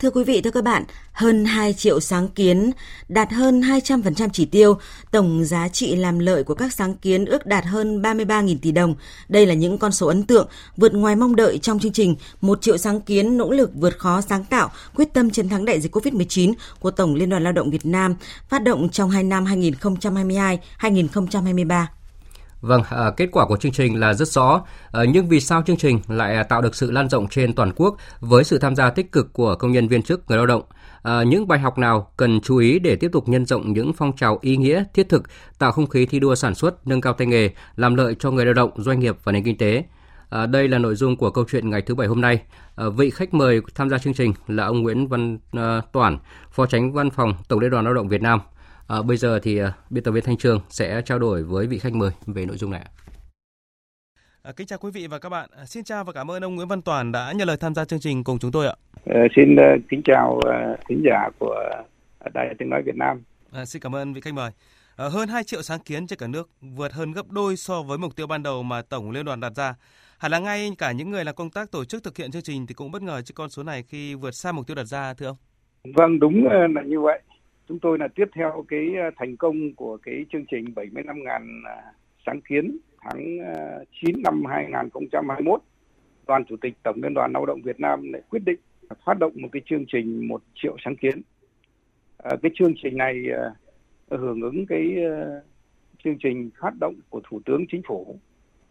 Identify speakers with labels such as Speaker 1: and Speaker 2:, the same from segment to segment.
Speaker 1: Thưa quý vị, thưa các bạn, hơn 2 triệu sáng kiến đạt hơn 200% chỉ tiêu, tổng giá trị làm lợi của các sáng kiến ước đạt hơn 33.000 tỷ đồng. Đây là những con số ấn tượng, vượt ngoài mong đợi trong chương trình một triệu sáng kiến nỗ lực vượt khó sáng tạo, quyết tâm chiến thắng đại dịch COVID-19 của Tổng Liên đoàn Lao động Việt Nam, phát động trong hai năm 2022-2023.
Speaker 2: Vâng, à, kết quả của chương trình là rất rõ, à, nhưng vì sao chương trình lại tạo được sự lan rộng trên toàn quốc với sự tham gia tích cực của công nhân viên chức, người lao động? À, những bài học nào cần chú ý để tiếp tục nhân rộng những phong trào ý nghĩa, thiết thực, tạo không khí thi đua sản xuất, nâng cao tay nghề, làm lợi cho người lao động, doanh nghiệp và nền kinh tế? À, đây là nội dung của câu chuyện ngày thứ bảy hôm nay. À, vị khách mời tham gia chương trình là ông Nguyễn Văn à, Toản, Phó Tránh Văn phòng Tổng Liên đoàn Lao động Việt Nam. À, bây giờ thì uh, biên tập viên Thanh Trường sẽ trao đổi với vị khách mời về nội dung này.
Speaker 3: À, kính chào quý vị và các bạn. À, xin chào và cảm ơn ông Nguyễn Văn Toàn đã nhận lời tham gia chương trình cùng chúng tôi ạ.
Speaker 4: À, xin uh, kính chào uh, thính giả của Đài Tiếng Nói Việt Nam.
Speaker 3: À, xin cảm ơn vị khách mời. À, hơn 2 triệu sáng kiến trên cả nước, vượt hơn gấp đôi so với mục tiêu ban đầu mà Tổng Liên đoàn đặt ra. Hẳn là ngay cả những người làm công tác tổ chức thực hiện chương trình thì cũng bất ngờ trước con số này khi vượt xa mục tiêu đặt ra, thưa ông.
Speaker 4: Vâng, đúng là như vậy chúng tôi là tiếp theo cái ờ, thành công của cái chương trình 75.000 à, sáng kiến tháng ờ, 9 năm 2021 đoàn chủ tịch tổng liên đoàn lao động Việt Nam lại quyết định phát động một cái chương trình một triệu sáng kiến. Ờ, cái chương trình này hưởng ứng cái chương trình phát động của thủ tướng chính phủ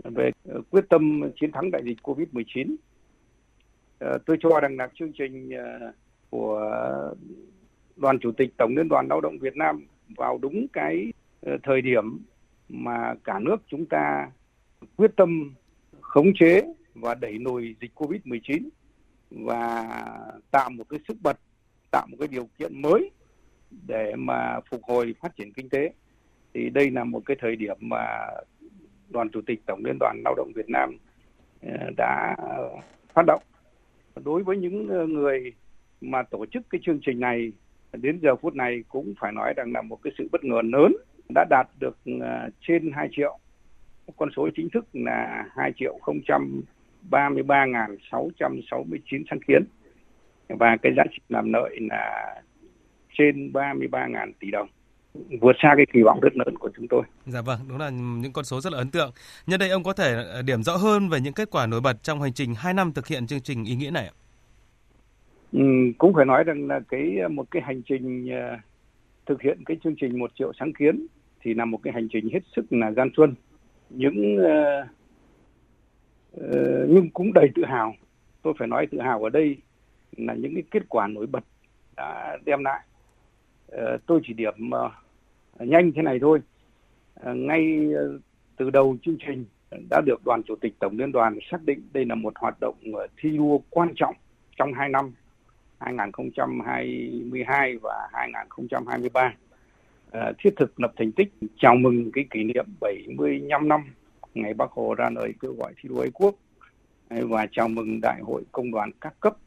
Speaker 4: về quyết tâm chiến thắng đại dịch covid 19 tôi cho rằng là chương trình của đoàn chủ tịch tổng liên đoàn lao động Việt Nam vào đúng cái ờ, thời điểm mà cả nước chúng ta quyết tâm khống chế và đẩy lùi dịch Covid-19 và tạo một cái sức bật, tạo một cái điều kiện mới để mà phục hồi phát triển kinh tế. Thì đây là một cái thời điểm mà đoàn chủ tịch tổng liên đoàn lao động Việt Nam ờ, đã phát động. Đối với những ờ, người mà tổ chức cái chương trình này đến giờ phút này cũng phải nói rằng là một cái sự bất ngờ lớn đã đạt được à, trên 2 triệu con số chính thức là 2 triệu 033.669 sáng kiến và cái giá trị làm lợi là trên 33.000 tỷ đồng vượt xa cái kỳ vọng rất lớn của chúng tôi.
Speaker 3: Dạ vâng, đúng là những con số rất là ấn tượng. Nhân đây ông có thể à, điểm rõ hơn về những kết quả nổi bật trong hành trình 2 năm thực hiện chương trình ý nghĩa này ạ?
Speaker 4: Ừ, cũng phải nói rằng là cái một cái hành trình uh, thực hiện cái chương trình một triệu sáng kiến thì là một cái hành trình hết sức là gian truân. Những uh, uh, nhưng cũng đầy tự hào. Tôi phải nói tự hào ở đây là những cái kết quả nổi bật đã đem lại. Uh, tôi chỉ điểm uh, nhanh thế này thôi. Uh, ngay uh, từ đầu chương trình đã được đoàn chủ tịch tổng liên đoàn xác định đây là một hoạt động uh, thi đua quan trọng trong hai năm. 2022 và 2023 à, ờ, thiết thực lập thành tích chào mừng cái kỷ niệm 75 năm ngày Bác Hồ ra lời kêu gọi thi đua ái quốc. Và chào mừng Đại hội Công đoàn các cấp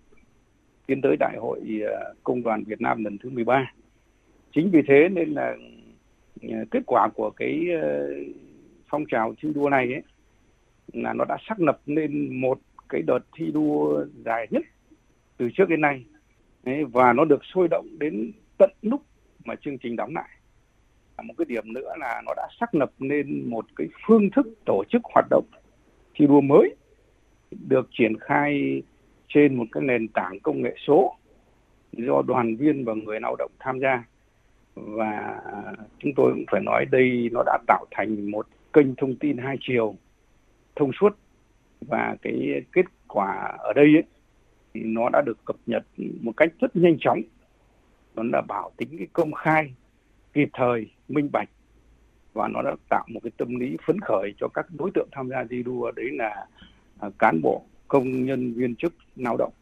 Speaker 4: tiến tới Đại hội ờ, Công đoàn Việt Nam lần thứ 13. Chính vì thế nên là ờ, kết quả của cái phong trào thi đua này ấy, là nó đã xác lập nên một cái đợt thi đua dài nhất từ trước đến nay. Đấy, và nó được sôi động đến tận lúc mà chương trình đóng lại. Một cái điểm nữa là nó đã xác lập nên một cái phương thức tổ chức hoạt động thi đua mới được triển khai trên một cái nền tảng công nghệ số do đoàn viên và người lao động tham gia. Và chúng tôi cũng phải nói đây nó đã tạo thành một kênh thông tin hai chiều thông suốt. Và cái kết quả ở đây ấy, thì nó đã được cập nhật một cách rất nhanh chóng. Nó đã bảo tính cái công khai kịp thời minh bạch và nó đã tạo một cái tâm lý phấn khởi cho các đối tượng tham gia thi đua đấy là à, cán bộ công nhân viên chức lao động.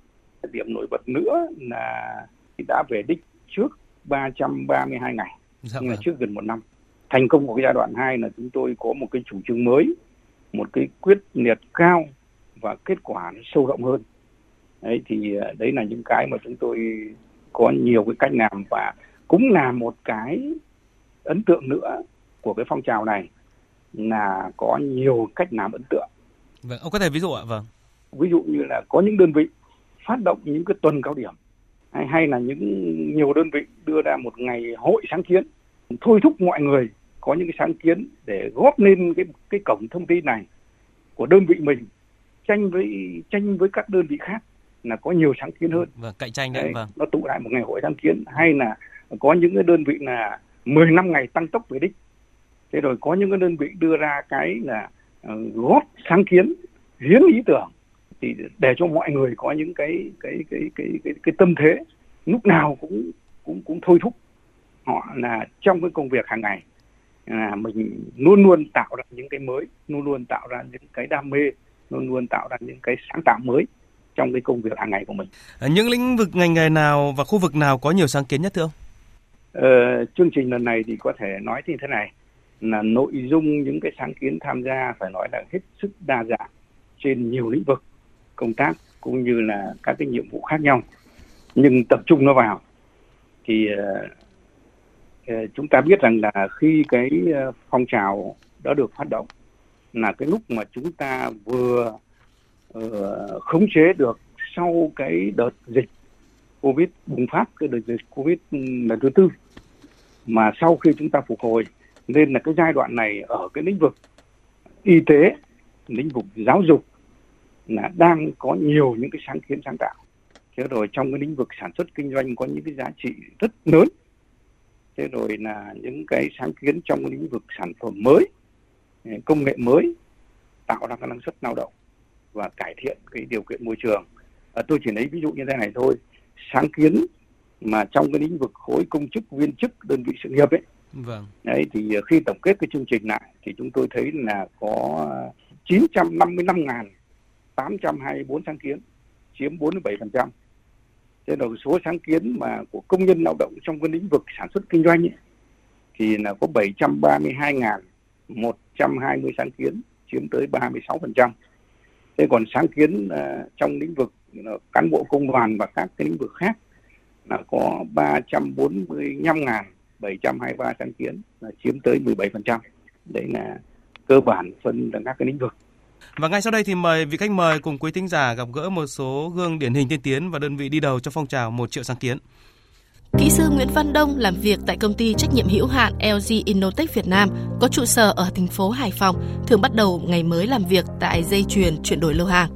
Speaker 4: Điểm nổi bật nữa là đã về đích trước 332 ngày dạ nhưng là vâng. trước gần một năm. Thành công của cái giai đoạn 2 là chúng tôi có một cái chủ trương mới một cái quyết liệt cao và kết quả sâu rộng hơn đấy thì à, đấy là những cái mà chúng tôi có nhiều cái cách làm và cũng là một cái ấn tượng nữa của cái phong trào này là có nhiều cách làm ấn tượng.
Speaker 3: Vâng, ông có thể ví dụ ạ? Vâng.
Speaker 4: Ví dụ như là có những đơn vị phát động những cái tuần cao điểm hay, hay là những nhiều đơn vị đưa ra một ngày hội sáng kiến thôi thúc mọi người có những cái sáng kiến để góp lên cái cái cổng thông tin này của đơn vị mình tranh với tranh với các đơn vị khác là có nhiều sáng kiến hơn.
Speaker 3: Vâng, cạnh tranh đấy, đấy vâng.
Speaker 4: Nó tụ lại một ngày hội sáng kiến hay là có những cái đơn vị là 10 năm ngày tăng tốc về đích. Thế rồi có những cái đơn vị đưa ra cái là uh, góp sáng kiến, hiến ý tưởng thì để cho mọi người có những cái cái cái cái cái, cái tâm thế lúc nào cũng cũng cũng thôi thúc họ là trong cái công việc hàng ngày là mình luôn luôn tạo ra những cái mới luôn luôn tạo ra những cái đam mê luôn luôn tạo ra những cái sáng tạo mới trong cái công việc hàng ngày của mình.
Speaker 3: À, những lĩnh vực ngành nghề nào và khu vực nào có nhiều sáng kiến nhất thưa ông?
Speaker 4: Ờ, chương trình lần này thì có thể nói như thế này là nội dung những cái sáng kiến tham gia phải nói là hết sức đa dạng trên nhiều lĩnh vực công tác cũng như là các cái nhiệm vụ khác nhau nhưng tập trung nó vào thì uh, chúng ta biết rằng là khi cái phong trào đã được phát động là cái lúc mà chúng ta vừa uh, khống chế được sau cái đợt dịch covid bùng phát cái đợt dịch covid ừ, lần thứ tư. Mà sau khi chúng ta phục hồi nên là cái giai đoạn này ở cái lĩnh vực y tế lĩnh vực giáo dục là đang có nhiều những cái sáng kiến sáng tạo. Thế rồi trong cái lĩnh vực sản xuất kinh doanh có những cái giá trị rất lớn. Thế rồi là những cái sáng kiến trong cái lĩnh vực sản phẩm mới công nghệ mới tạo ra cái năng suất lao động và cải thiện cái điều kiện môi trường à, tôi chỉ lấy ví dụ như thế này thôi sáng kiến mà trong cái lĩnh vực khối công chức viên chức đơn vị sự nghiệp ấy
Speaker 3: vâng.
Speaker 4: đấy thì khi tổng kết cái chương trình lại thì chúng tôi thấy là có 955.824 sáng kiến chiếm 47% thế rồi số sáng kiến mà của công nhân lao động trong cái lĩnh vực sản xuất kinh doanh ấy, thì là có 732.120 sáng kiến chiếm tới 36%. Thế còn sáng kiến uh, trong lĩnh vực uh, cán bộ công đoàn và các cái lĩnh vực khác là có 345.723 sáng kiến là chiếm tới 17%. Đấy là cơ bản phân là các cái lĩnh vực.
Speaker 3: Và ngay sau đây thì mời vị khách mời cùng quý thính giả gặp gỡ một số gương điển hình tiên tiến và đơn vị đi đầu cho phong trào một triệu sáng kiến.
Speaker 5: Kỹ sư Nguyễn Văn Đông làm việc tại công ty trách nhiệm hữu hạn LG Innotech Việt Nam có trụ sở ở thành phố Hải Phòng, thường bắt đầu ngày mới làm việc tại dây chuyền chuyển đổi lô hàng.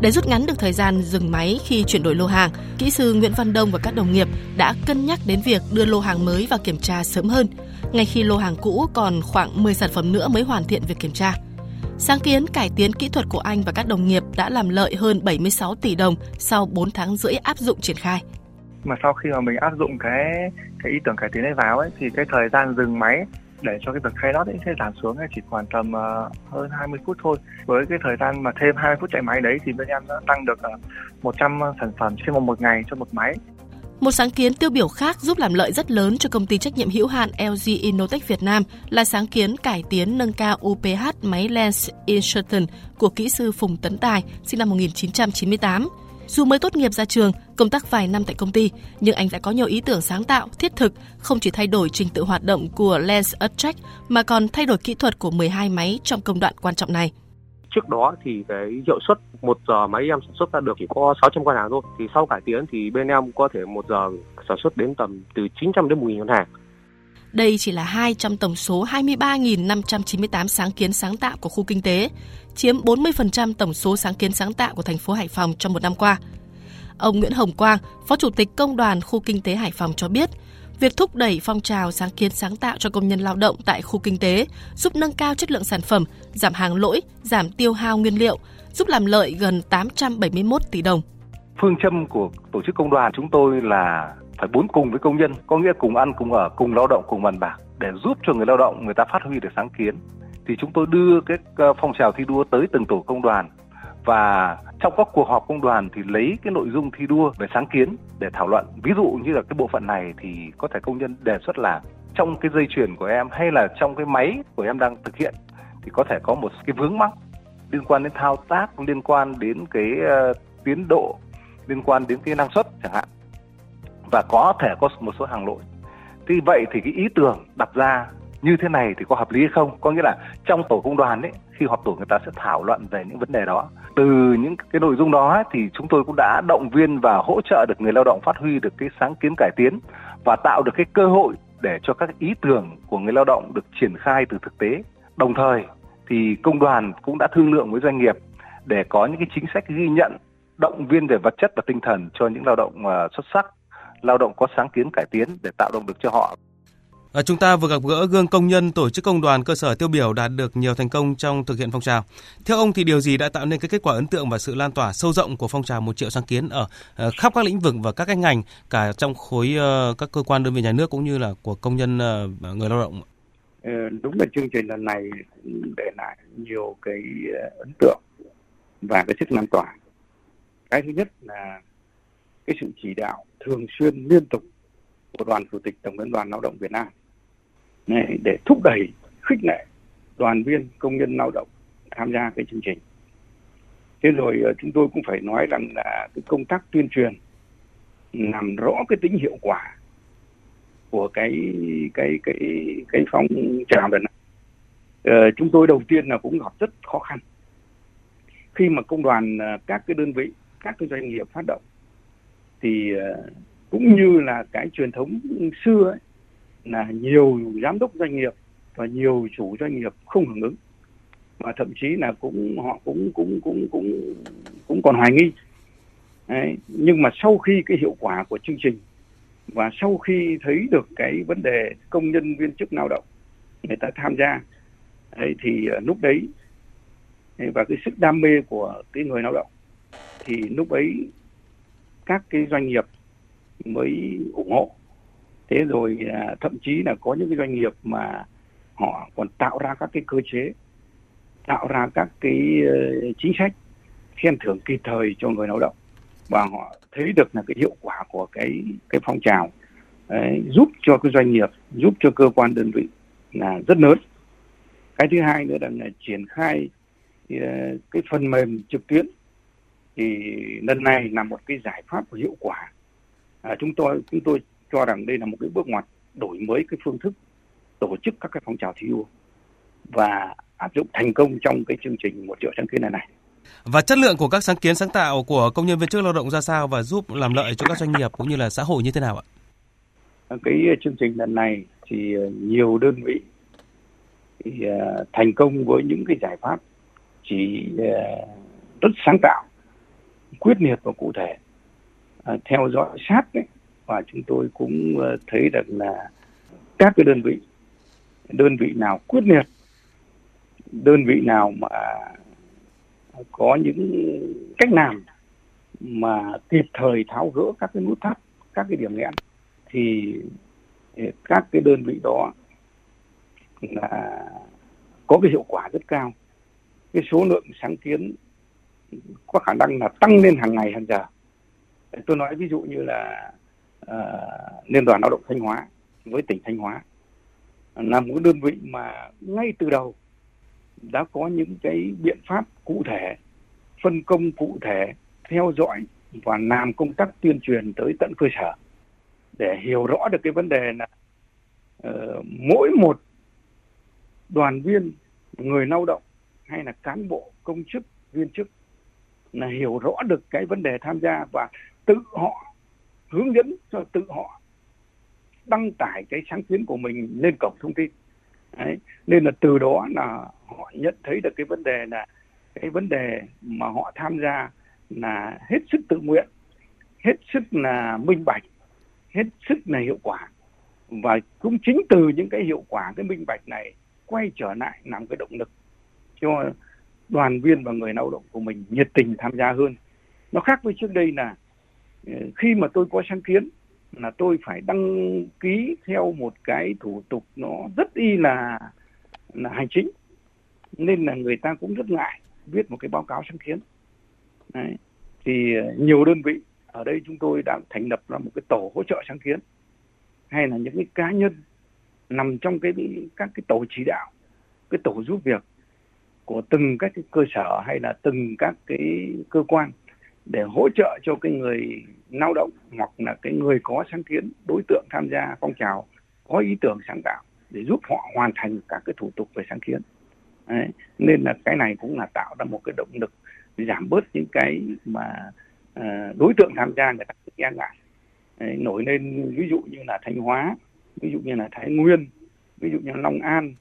Speaker 5: Để rút ngắn được thời gian dừng máy khi chuyển đổi lô hàng, kỹ sư Nguyễn Văn Đông và các đồng nghiệp đã cân nhắc đến việc đưa lô hàng mới vào kiểm tra sớm hơn, ngay khi lô hàng cũ còn khoảng 10 sản phẩm nữa mới hoàn thiện việc kiểm tra. Sáng kiến cải tiến kỹ thuật của anh và các đồng nghiệp đã làm lợi hơn 76 tỷ đồng sau 4 tháng rưỡi áp dụng triển khai.
Speaker 6: Mà sau khi mà mình áp dụng cái cái ý tưởng cải tiến này vào ấy thì cái thời gian dừng máy để cho cái việc khai lót ấy sẽ giảm xuống chỉ khoảng tầm uh, hơn 20 phút thôi. Với cái thời gian mà thêm 20 phút chạy máy đấy thì bên em đã tăng được ờ, uh, 100 sản phẩm trên một, một ngày cho một máy.
Speaker 5: Một sáng kiến tiêu biểu khác giúp làm lợi rất lớn cho công ty trách nhiệm hữu hạn LG Innotech Việt Nam là sáng kiến cải tiến nâng cao UPH máy lens insertion của kỹ sư Phùng Tấn Tài, sinh năm 1998. Dù mới tốt nghiệp ra trường, công tác vài năm tại công ty, nhưng anh đã có nhiều ý tưởng sáng tạo, thiết thực, không chỉ thay đổi trình tự hoạt động của Lens Attract mà còn thay đổi kỹ thuật của 12 máy trong công đoạn quan trọng này.
Speaker 7: Trước đó thì cái hiệu suất một giờ máy em sản xuất ra được chỉ có 600 con hàng thôi. Thì sau cải tiến thì bên em có thể một giờ sản xuất đến tầm từ 900 đến 1.000 con hàng
Speaker 5: đây chỉ là hai trong tổng số 23.598 sáng kiến sáng tạo của khu kinh tế, chiếm 40% tổng số sáng kiến sáng tạo của thành phố Hải Phòng trong một năm qua. Ông Nguyễn Hồng Quang, Phó Chủ tịch Công đoàn Khu Kinh tế Hải Phòng cho biết, việc thúc đẩy phong trào sáng kiến sáng tạo cho công nhân lao động tại khu kinh tế giúp nâng cao chất lượng sản phẩm, giảm hàng lỗi, giảm tiêu hao nguyên liệu, giúp làm lợi gần 871 tỷ đồng.
Speaker 8: Phương châm của tổ chức công đoàn chúng tôi là phải bốn cùng với công nhân, có nghĩa cùng ăn, cùng ở, cùng lao động, cùng bàn bạc để giúp cho người lao động người ta phát huy được sáng kiến. Thì chúng tôi đưa cái ờ, phong trào thi đua tới từng tổ công đoàn và trong các cuộc họp công đoàn thì lấy cái nội dung thi đua về sáng kiến để thảo luận ví dụ như là cái bộ phận này thì có thể công nhân đề xuất là trong cái dây chuyền của em hay là trong cái máy của em đang thực hiện thì có thể có một cái vướng mắc liên quan đến thao tác liên quan đến cái uh, tiến độ liên quan đến cái năng suất chẳng hạn và có thể có một số hàng lỗi. Thì vậy thì cái ý tưởng đặt ra như thế này thì có hợp lý hay không? Có nghĩa là trong tổ công đoàn ấy khi họp tổ người ta sẽ thảo luận về những vấn đề đó. Từ những cái nội dung đó thì chúng tôi cũng đã động viên và hỗ trợ được người lao động phát huy được cái sáng kiến cải tiến và tạo được cái cơ hội để cho các ý tưởng của người lao động được triển khai từ thực tế. Đồng thời thì công đoàn cũng đã thương lượng với doanh nghiệp để có những cái chính sách ghi nhận động viên về vật chất và tinh thần cho những lao động ờ, xuất sắc, lao động có sáng kiến cải tiến để tạo động lực cho họ.
Speaker 3: À, chúng ta vừa gặp gỡ gương công nhân tổ chức công đoàn cơ sở tiêu biểu đạt được nhiều thành công trong thực hiện phong trào. Theo ông thì điều gì đã tạo nên cái kết quả ấn tượng và sự lan tỏa sâu rộng của phong trào một triệu sáng kiến ở uh, khắp các lĩnh vực và các cái ngành cả trong khối uh, các cơ quan đơn vị nhà nước cũng như là của công nhân uh, người lao động?
Speaker 4: đúng là chương trình lần này để lại nhiều cái ấn tượng và cái sức lan tỏa. Cái thứ nhất là cái sự chỉ đạo thường xuyên liên tục của đoàn chủ tịch tổng liên đoàn lao động Việt Nam này để thúc đẩy khích lệ đoàn viên công nhân lao động tham gia cái chương trình. Thế rồi ờ, chúng tôi cũng phải nói rằng là cái công tác tuyên truyền làm rõ cái tính hiệu quả của cái cái cái cái phong trào lần này. Ờ, chúng tôi đầu tiên là cũng gặp rất khó khăn khi mà công đoàn ờ, các cái đơn vị các cái doanh nghiệp phát động thì ờ, cũng như là cái truyền thống xưa ấy, là nhiều giám đốc doanh nghiệp và nhiều chủ doanh nghiệp không hưởng ứng và thậm chí là cũng họ cũng cũng cũng cũng cũng còn hoài nghi Đấy. nhưng mà sau khi cái hiệu quả của chương trình và sau khi thấy được cái vấn đề công nhân viên chức lao động người ta tham gia đấy, thì ờ, lúc đấy và cái sức đam mê của cái người lao động thì lúc ấy các cái doanh nghiệp mới ủng hộ. Thế rồi à, thậm chí là có những cái doanh nghiệp mà họ còn tạo ra các cái cơ chế tạo ra các cái uh, chính sách khen thưởng kịp thời cho người lao động. Và họ thấy được là cái hiệu quả của cái cái phong trào Đấy, giúp cho cái doanh nghiệp giúp cho cơ quan đơn vị là rất lớn. Cái thứ hai nữa là, là triển khai uh, cái phần mềm trực tuyến thì lần này là một cái giải pháp hiệu quả à, chúng tôi chúng tôi cho rằng đây là một cái bước ngoặt đổi mới cái phương thức tổ chức các cái phong trào thi đua và áp dụng thành công trong cái chương trình một triệu sáng kiến này này.
Speaker 3: Và chất lượng của các sáng kiến sáng tạo của công nhân viên chức lao động ra sao và giúp làm lợi cho các doanh nghiệp cũng như là xã hội như thế nào ạ?
Speaker 4: Cái chương trình lần này thì nhiều đơn vị thì uh, thành công với những cái giải pháp chỉ rất sáng tạo, quyết liệt và cụ thể. À, theo dõi sát đấy và chúng tôi cũng ờ, thấy được là các cái đơn vị đơn vị nào quyết liệt đơn vị nào mà có những cách làm mà kịp thời tháo gỡ các cái nút thắt các cái điểm nghẽn thì các cái đơn vị đó là có cái hiệu quả rất cao. Cái số lượng sáng kiến có khả năng là tăng lên hàng ngày hàng giờ. Tôi nói ví dụ như là uh, liên đoàn lao động thanh hóa với tỉnh thanh hóa là một đơn vị mà ngay từ đầu đã có những cái biện pháp cụ thể phân công cụ thể theo dõi và làm công tác tuyên truyền tới tận cơ sở để hiểu rõ được cái vấn đề là uh, mỗi một đoàn viên người lao động hay là cán bộ công chức viên chức là hiểu rõ được cái vấn đề tham gia và tự họ hướng dẫn cho tự họ đăng tải cái sáng kiến của mình lên cổng thông tin Đấy. nên là từ đó là họ nhận thấy được cái vấn đề là cái vấn đề mà họ tham gia là hết sức tự nguyện, hết sức là minh bạch, hết sức là hiệu quả và cũng chính từ những cái hiệu quả, cái minh bạch này quay trở lại làm cái động lực cho đoàn viên và người lao động của mình nhiệt tình tham gia hơn. Nó khác với trước đây là ờ, khi mà tôi có sáng kiến là tôi phải đăng ký theo một cái thủ tục nó rất y là là hành chính. Nên là người ta cũng rất ngại viết một cái báo cáo sáng kiến. Đấy. thì ờ, nhiều đơn vị ở đây chúng tôi đã thành lập ra một cái tổ hỗ trợ sáng kiến, hay là những cái cá nhân nằm trong cái, các cái tổ chỉ đạo, cái tổ giúp việc của từng các cái cơ sở hay là từng các cái cơ quan để hỗ trợ cho cái người lao động hoặc là cái người có sáng kiến đối tượng tham gia phong trào có ý tưởng sáng tạo để giúp họ hoàn thành các cái thủ tục về sáng kiến Đấy. nên là cái này cũng là tạo ra một cái động lực giảm bớt những cái mà uh, đối tượng tham gia người ta e ngại Đấy, nổi lên ví dụ như là thanh hóa ví dụ như là thái nguyên ví dụ như là long an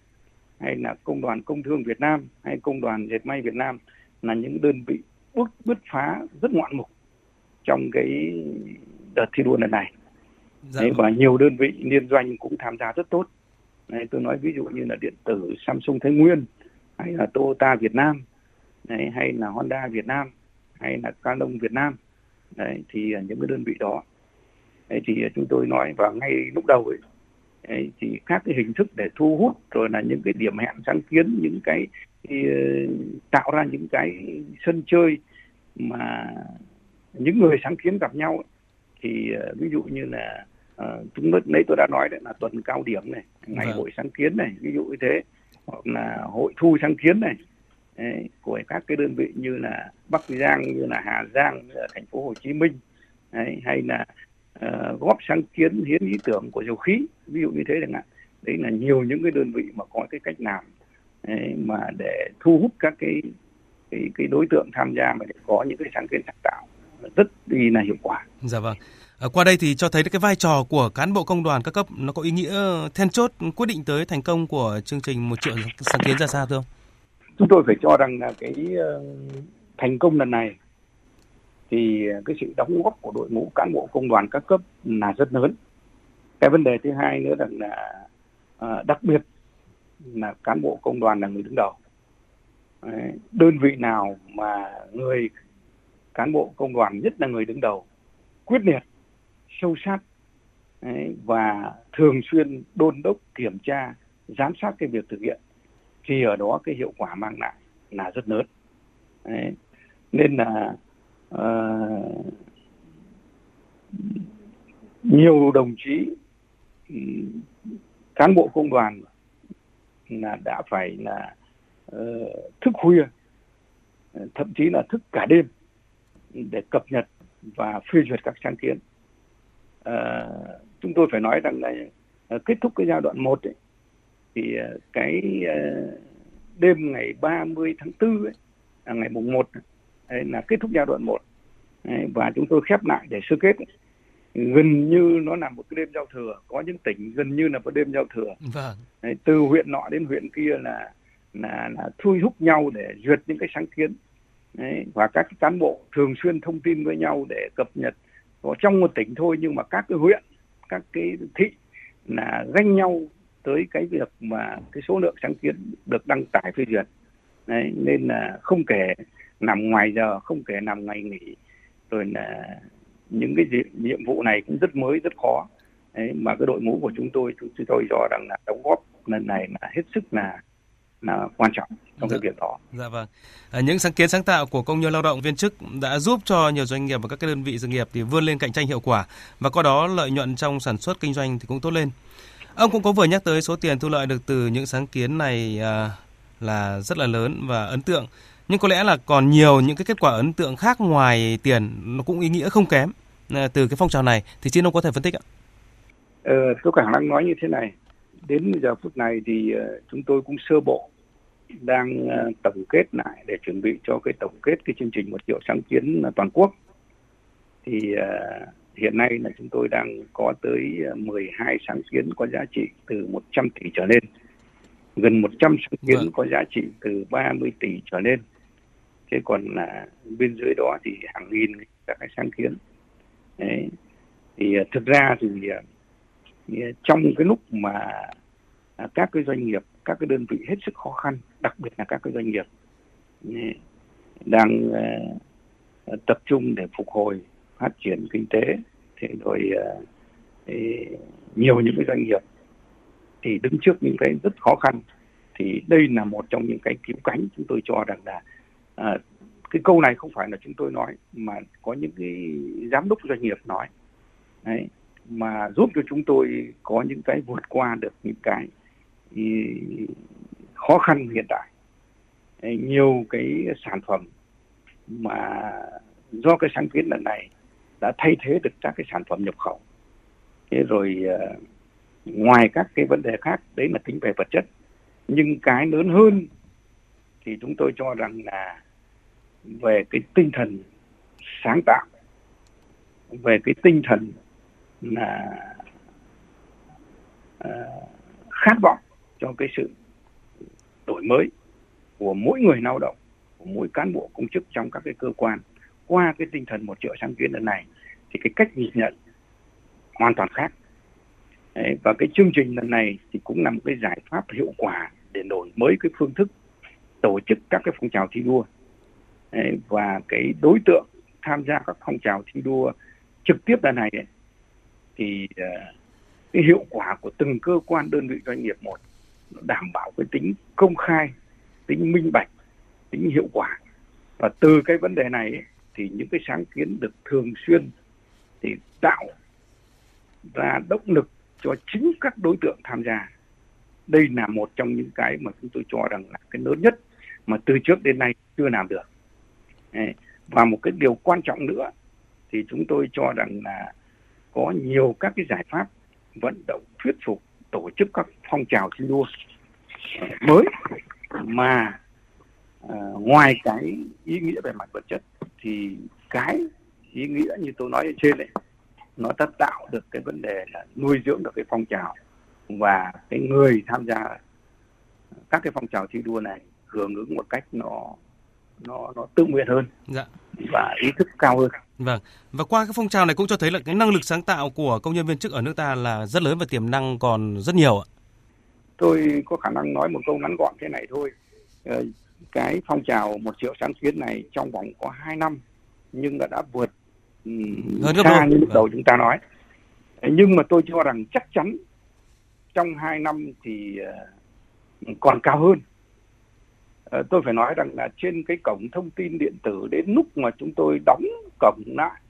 Speaker 4: hay là công đoàn công thương việt nam hay công đoàn dệt may việt nam là những đơn vị bước bứt phá rất ngoạn mục trong cái đợt thi đua lần này. Dạ. Đấy, và nhiều đơn vị liên doanh cũng tham gia rất tốt. Đấy, tôi nói ví dụ như là điện tử Samsung Thái Nguyên hay là Toyota Việt Nam đấy, hay là Honda Việt Nam hay là Canon Việt Nam. Đấy, thì những cái đơn vị đó. Đấy, thì chúng tôi nói vào ngay lúc đầu ấy, đấy, thì các cái hình thức để thu hút rồi là những cái điểm hẹn sáng kiến những cái thì, ờ, tạo ra những cái sân chơi mà những người sáng kiến gặp nhau thì ờ, ví dụ như là uh, chúng nãy tôi đã nói đấy là tuần cao điểm này ngày vâng. hội sáng kiến này ví dụ như thế hoặc là hội thu sáng kiến này đấy, của các cái đơn vị như là Bắc Giang như là Hà Giang như là thành phố Hồ Chí Minh đấy, hay là uh, góp sáng kiến hiến ý tưởng của dầu khí ví dụ như thế chẳng hạn đấy là nhiều những cái đơn vị mà có cái cách làm đấy, mà để thu hút các cái cái cái đối tượng tham gia mà để có những cái sáng kiến sáng tạo rất đi là hiệu quả.
Speaker 3: Dạ vâng. À, qua đây thì cho thấy cái vai trò của cán bộ công đoàn các cấp nó có ý nghĩa then chốt quyết định tới thành công của chương trình một triệu sáng kiến ra sao thưa ông?
Speaker 4: Chúng tôi phải cho rằng là cái uh, thành công lần này thì cái sự đóng góp của đội ngũ cán bộ công đoàn các cấp là rất lớn. Cái vấn đề thứ hai nữa rằng là à, đặc biệt là cán bộ công đoàn là người đứng đầu. Đơn vị nào mà người cán bộ công đoàn nhất là người đứng đầu, quyết liệt, sâu sát và thường xuyên đôn đốc, kiểm tra, giám sát cái việc thực hiện, thì ở đó cái hiệu quả mang lại là rất lớn nên là uh, nhiều đồng chí ừ, cán bộ công đoàn là đã phải là uh, thức khuya thậm chí là thức cả đêm để cập nhật và phê duyệt các sáng kiến. À, chúng tôi phải nói rằng là uh, kết thúc cái giai đoạn 1 ấy, thì uh, cái uh, đêm ngày 30 tháng 4 ấy, à, ngày mùng 1 ấy, là kết thúc giai đoạn 1 ấy, và chúng tôi khép lại để sơ kết. Gần như nó là một cái đêm giao thừa. Có những tỉnh gần như là một đêm giao thừa. Vâng. Đấy, từ huyện nọ đến huyện kia là là là thui hút nhau để duyệt những cái sáng kiến. Đấy, và các cán bộ thường xuyên thông tin với nhau để cập nhật. Có trong một tỉnh thôi nhưng mà các cái huyện các cái thị là ganh nhau tới cái việc mà cái số lượng sáng kiến được đăng tải phê duyệt. Đấy, nên là không kể nằm ngoài giờ không kể nằm ngày nghỉ rồi là những cái nhiệm vụ này cũng rất mới rất khó Đấy, mà cái đội ngũ của chúng tôi chúng tôi cho rằng là đóng góp lần này là hết sức là là quan trọng trong dạ, cái việc đó.
Speaker 3: Dạ vâng. À, những sáng kiến sáng tạo của công nhân lao động viên chức đã giúp cho nhiều doanh nghiệp và các cái đơn vị sự nghiệp thì vươn lên cạnh tranh hiệu quả và có đó lợi nhuận trong sản xuất kinh doanh thì cũng tốt lên. Ông cũng có vừa nhắc tới số tiền thu lợi được từ những sáng kiến này à, là rất là lớn và ấn tượng. Nhưng có lẽ là còn nhiều những cái kết quả ấn tượng khác ngoài tiền nó cũng ý nghĩa không kém à, từ cái phong trào này. Thì xin ông có thể phân tích ạ?
Speaker 4: Ờ, tôi khả năng nói như thế này. Đến giờ phút này thì uh, chúng tôi cũng sơ bộ đang uh, tổng kết lại để chuẩn bị cho cái tổng kết cái chương trình một triệu sáng kiến toàn quốc. Thì hiện nay là chúng tôi đang có tới 12 sáng kiến có giá trị từ 100 tỷ trở lên. Gần 100 sáng kiến vâng. có giá trị từ 30 tỷ trở lên thế còn là bên dưới đó thì hàng nghìn các cái sáng kiến Đấy. thì à, thực ra à, thì trong cái lúc mà à, các cái doanh nghiệp, các cái đơn vị hết sức khó khăn, đặc biệt là các cái doanh nghiệp đang tập trung để phục hồi, phát triển kinh tế thì rồi nhiều những cái doanh nghiệp thì đứng trước những cái rất khó khăn thì đây là một trong những cái cứu cánh chúng tôi cho rằng là à, cái câu này không phải là chúng tôi nói mà có những cái giám đốc doanh nghiệp nói. Đấy mà giúp cho chúng tôi có những cái vượt qua được những cái khó khăn hiện tại. Nhiều cái sản phẩm mà do cái sáng kiến lần này đã thay thế được các cái sản phẩm nhập khẩu. Thế rồi uh, ngoài các cái vấn đề khác đấy là tính về vật chất. Nhưng cái lớn hơn thì chúng tôi cho rằng là về cái tinh thần sáng tạo về cái tinh thần là uh, khát vọng cho cái sự đổi mới của mỗi người lao động của mỗi cán bộ công chức trong các cái cơ quan qua cái tinh thần một triệu sáng kiến lần này thì cái cách nhìn nhận hoàn toàn khác. Đấy, và cái chương trình lần này thì cũng là một cái giải pháp hiệu quả để đổi mới cái phương thức tổ chức các cái phong trào thi đua và cái đối tượng tham gia các phong trào thi đua trực tiếp lần này ấy, thì ờ, cái hiệu quả của từng cơ quan đơn vị doanh nghiệp một nó đảm bảo cái tính công khai tính minh bạch tính hiệu quả. Và từ cái vấn đề này ấy, thì những cái sáng kiến được thường xuyên thì tạo ra động lực cho chính các đối tượng tham gia. Đây là một trong những cái mà chúng tôi cho rằng là cái lớn nhất mà từ trước đến nay chưa làm được và một cái điều quan trọng nữa thì chúng tôi cho rằng là có nhiều các cái giải pháp vận động thuyết phục tổ chức các phong trào thi đua mới mà uh, ngoài cái ý nghĩa về mặt vật chất thì cái ý nghĩa như tôi nói ở trên đấy nó đã tạo được cái vấn đề là nuôi dưỡng được cái phong trào và cái người tham gia các cái phong trào thi đua này hưởng ứng một cách nó nó nó tự nguyện hơn dạ. và ý thức cao hơn.
Speaker 3: Vâng. Và qua cái phong trào này cũng cho thấy là cái năng lực sáng tạo của công nhân viên chức ở nước ta là rất lớn và tiềm năng còn rất nhiều ạ.
Speaker 4: Tôi có khả năng nói một câu ngắn gọn thế này thôi. Ờ, cái phong trào một triệu sáng kiến này trong vòng có 2 năm nhưng đã đã vượt hơn xa như lúc đầu vâng. chúng ta nói. Nhưng mà tôi cho rằng chắc chắn trong 2 năm thì ờ, còn cao hơn Ờ, tôi phải nói rằng là trên cái cổng thông tin điện tử đến lúc mà chúng tôi đóng cổng lại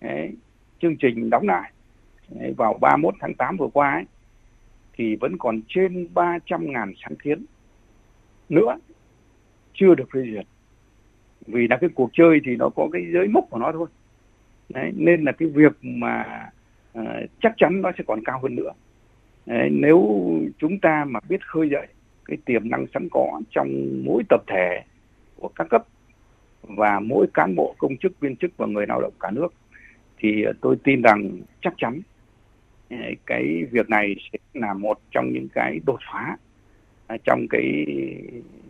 Speaker 4: ấy, chương trình đóng lại ấy, vào 31 tháng 8 vừa qua ấy, thì vẫn còn trên 300 ngàn sáng kiến nữa chưa được phê duyệt. Vì là cái cuộc chơi thì nó có cái giới mốc của nó thôi. Đấy, nên là cái việc mà uh, chắc chắn nó sẽ còn cao hơn nữa. Đấy, nếu chúng ta mà biết khơi dậy cái tiềm năng sẵn có trong mỗi tập thể của các cấp và mỗi cán bộ công chức viên chức và người lao động cả nước thì tôi tin rằng chắc chắn cái việc này sẽ là một trong những cái đột phá trong cái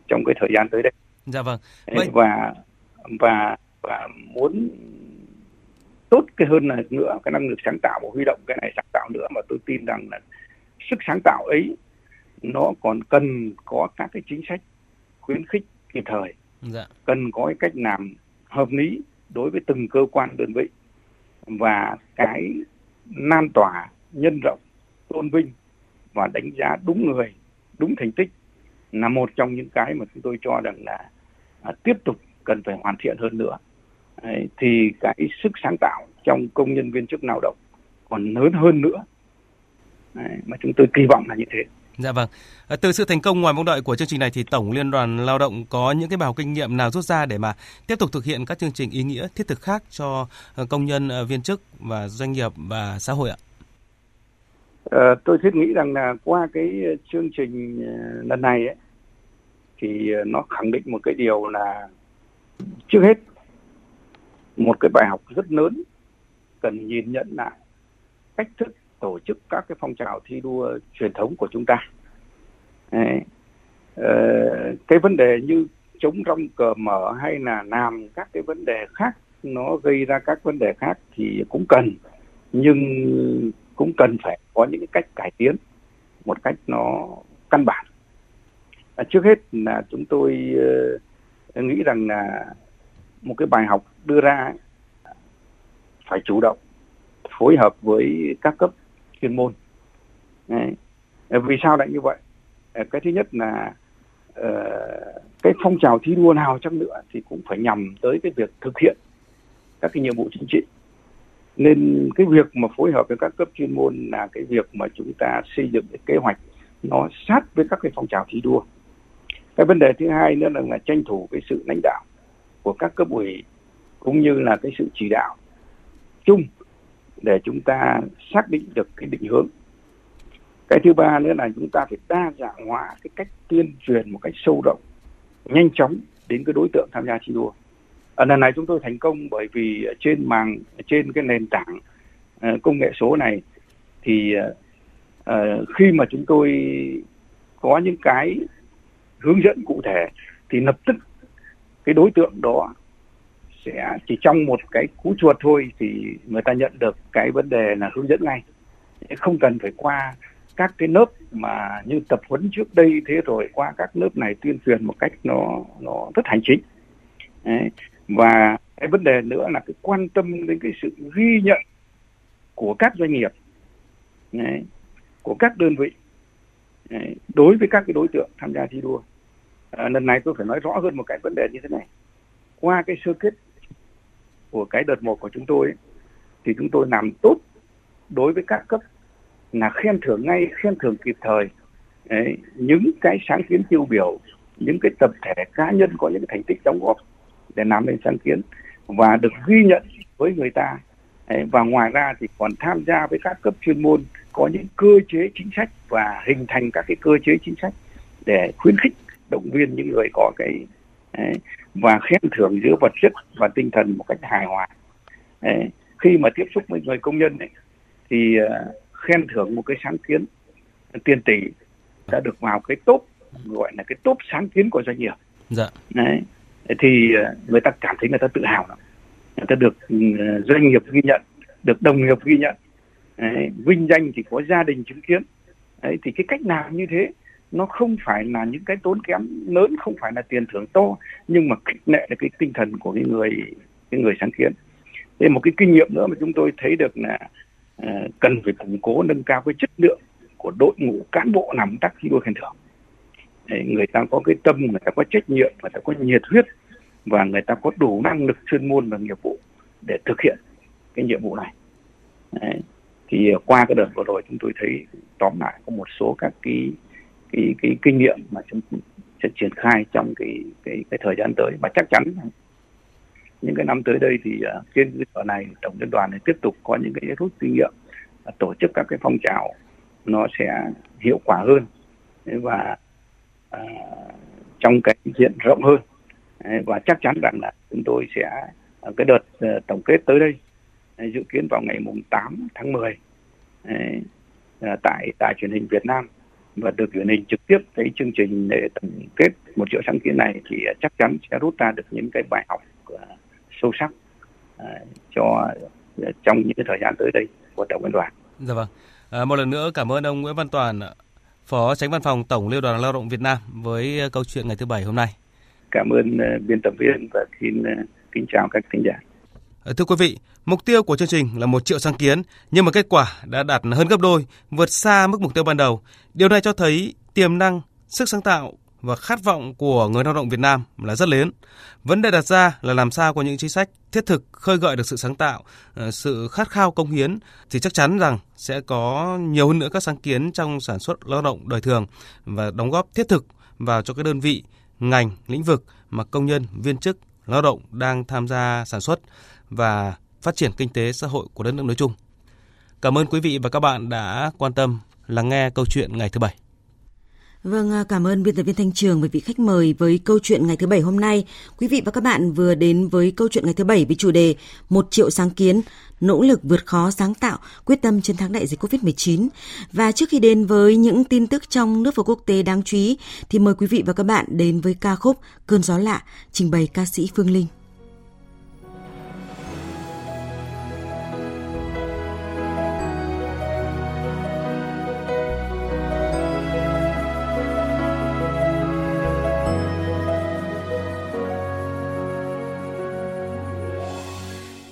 Speaker 4: trong cái thời gian tới đây.
Speaker 3: Dạ vâng.
Speaker 4: Vậy... Và và và muốn tốt cái hơn là nữa cái năng lực sáng tạo và huy động cái này sáng tạo nữa mà tôi tin rằng là sức sáng tạo ấy nó còn cần có các cái chính sách khuyến khích kịp thời. Dạ. cần có cái cách làm hợp lý đối với từng cơ quan đơn vị và cái lan tỏa nhân rộng tôn vinh và đánh giá đúng người đúng thành tích là một trong những cái mà chúng tôi cho rằng là à, tiếp tục cần phải hoàn thiện hơn nữa. Đấy, thì cái sức sáng tạo trong công nhân viên chức lao động còn lớn hơn nữa. Đấy, mà chúng tôi kỳ vọng là như thế
Speaker 3: Dạ vâng. Ờ, từ sự thành công ngoài mong đợi của chương trình này thì Tổng Liên đoàn Lao động có những cái bài học kinh nghiệm nào rút ra để mà tiếp tục thực hiện các chương trình ý nghĩa thiết thực khác cho ờ, công nhân ờ, viên chức và doanh nghiệp và xã hội ạ?
Speaker 4: À, tôi thiết nghĩ rằng là qua cái chương trình lần này ấy, thì nó khẳng định một cái điều là trước hết một cái bài học rất lớn cần nhìn nhận lại cách thức tổ chức các cái phong trào thi đua truyền thống của chúng ta Đấy. Ờ, cái vấn đề như chống rong cờ mở hay là làm các cái vấn đề khác nó gây ra các vấn đề khác thì cũng cần nhưng cũng cần phải có những cái cách cải tiến một cách nó căn bản à, trước hết là chúng tôi uh, nghĩ rằng là một cái bài học đưa ra phải chủ động phối hợp với các cấp chuyên môn. Đấy. Ờ, vì sao lại như vậy? Ờ, cái thứ nhất là uh, cái phong trào thi đua nào chăng nữa thì cũng phải nhằm tới cái việc thực hiện các cái nhiệm vụ chính trị. Nên cái việc mà phối hợp với các cấp chuyên môn là cái việc mà chúng ta xây dựng cái kế hoạch nó sát với các cái phong trào thi đua. Cái vấn đề thứ hai nữa là, là tranh thủ cái sự lãnh đạo của các cấp ủy cũng như là cái sự chỉ đạo chung để chúng ta xác định được cái định hướng. Cái thứ ba nữa là chúng ta phải đa dạng hóa cái cách tuyên truyền một cách sâu rộng, nhanh chóng đến cái đối tượng tham gia thi đua. Ở lần này chúng tôi thành công bởi vì trên màng trên cái nền tảng à, công nghệ số này thì à, khi mà chúng tôi có những cái hướng dẫn cụ thể thì lập tức cái đối tượng đó sẽ chỉ trong một cái cú chuột thôi thì người ta nhận được cái vấn đề là hướng dẫn ngay không cần phải qua các cái lớp mà như tập huấn trước đây thế rồi qua các lớp này tuyên truyền một cách nó nó rất hành chính Đấy. và cái vấn đề nữa là cái quan tâm đến cái sự ghi nhận của các doanh nghiệp Đấy. của các đơn vị Đấy. đối với các cái đối tượng tham gia thi đua à, lần này tôi phải nói rõ hơn một cái vấn đề như thế này qua cái sơ kết của cái đợt một của chúng tôi ấy, thì chúng tôi làm tốt đối với các cấp là khen thưởng ngay khen thưởng kịp thời. Đấy, những cái sáng kiến tiêu biểu những cái tập thể cá nhân có những cái thành tích đóng góp để làm nên sáng kiến và được ghi nhận với người ta. Đấy, và ngoài ra thì còn tham gia với các cấp chuyên môn có những cơ chế chính sách và hình thành các cái cơ chế chính sách để khuyến khích động viên những người có cái đấy, và khen thưởng giữa vật chất và tinh thần một cách hài hòa. Đấy, khi mà tiếp xúc với người công nhân ấy, thì uh, khen thưởng một cái sáng kiến tiền tỷ đã được vào cái top gọi là cái top sáng kiến của doanh nghiệp.
Speaker 3: Dạ.
Speaker 4: Đấy. Thì uh, người ta cảm thấy người ta tự hào lắm. Người ta được uh, doanh nghiệp ghi nhận được đồng nghiệp ghi nhận. Đấy, vinh danh thì có gia đình chứng kiến. Đấy thì cái cách làm như thế nó không phải là những cái tốn kém lớn không phải là tiền thưởng to nhưng mà kích lệ là cái tinh thần của cái người cái người sáng kiến thế một cái kinh nghiệm nữa mà chúng tôi thấy được là uh, cần phải củng cố nâng cao cái chất lượng của đội ngũ cán bộ làm tác thi đua khen thưởng Đấy, người ta có cái tâm người ta có trách nhiệm người ta có nhiệt huyết và người ta có đủ năng lực chuyên môn và nghiệp vụ để thực hiện cái nhiệm vụ này Đấy. thì qua cái đợt vừa rồi chúng tôi thấy tóm lại có một số các cái cái cái kinh nghiệm mà chúng sẽ triển khai trong cái cái cái thời gian tới. Và chắc chắn những cái năm tới đây thì uh, trên cơ sở này tổng liên đoàn này tiếp tục có những cái rút kinh nghiệm uh, tổ chức các cái phong trào nó sẽ hiệu quả hơn. Và uh, trong cái diện rộng hơn. Và chắc chắn rằng là chúng tôi sẽ à, cái đợt uh, tổng kết tới đây dự kiến vào ngày mùng 8 tháng 10 uh, tại tại truyền hình Việt Nam và được truyền hình trực tiếp cái chương trình để tổng kết một triệu sáng kiến này thì chắc chắn sẽ rút ra được những cái bài học uh, sâu sắc uh, cho uh, trong những thời gian tới đây của tổng liên đoàn.
Speaker 3: Dạ vâng. À, một lần nữa cảm ơn ông Nguyễn Văn Toàn, Phó Tránh Văn phòng Tổng Liên đoàn Lao động Việt Nam với câu chuyện ngày thứ bảy hôm nay.
Speaker 4: Cảm ơn biên tập viên và xin kính chào các thính giả.
Speaker 3: Ờ, thưa quý vị, mục tiêu của chương trình là một triệu sáng kiến, nhưng mà kết quả đã đạt hơn gấp đôi, vượt xa mức mục tiêu ban đầu. Điều này cho thấy tiềm năng, sức sáng tạo và khát vọng của người lao động Việt Nam là rất lớn. Vấn đề đặt ra là làm sao có những chính sách thiết thực khơi gợi được sự sáng tạo, ờ, sự khát khao công hiến thì chắc chắn rằng sẽ có nhiều hơn nữa các sáng kiến trong sản xuất lao động đời thường và đóng góp thiết thực vào cho các đơn vị, ngành, lĩnh vực mà công nhân, viên chức, lao động đang tham gia sản xuất và phát triển kinh tế xã hội của đất nước nói chung. Cảm ơn quý vị và các bạn đã quan tâm lắng nghe câu chuyện ngày thứ bảy.
Speaker 1: Vâng, à, cảm ơn biên tập viên Thanh Trường và vị khách mời với câu chuyện ngày thứ bảy hôm nay. Quý vị và các bạn vừa đến với câu chuyện ngày thứ bảy với chủ đề Một triệu sáng kiến, nỗ lực vượt khó sáng tạo, quyết tâm chiến thắng đại dịch Covid-19. Và trước khi đến với những tin tức trong nước và quốc tế đáng chú ý, thì mời quý vị và các bạn đến với ca khúc Cơn gió lạ, trình bày ca sĩ Phương Linh.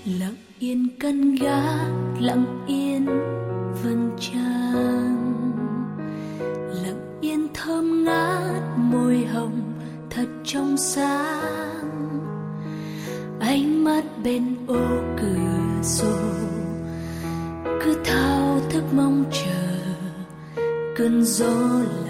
Speaker 9: Lặng yên căn gác, lặng yên vầng trăng. Lặng yên thơm ngát, môi hồng thật trong sáng. Ánh mắt bên ô cửa sổ, cứ thao thức mong chờ cơn gió lạnh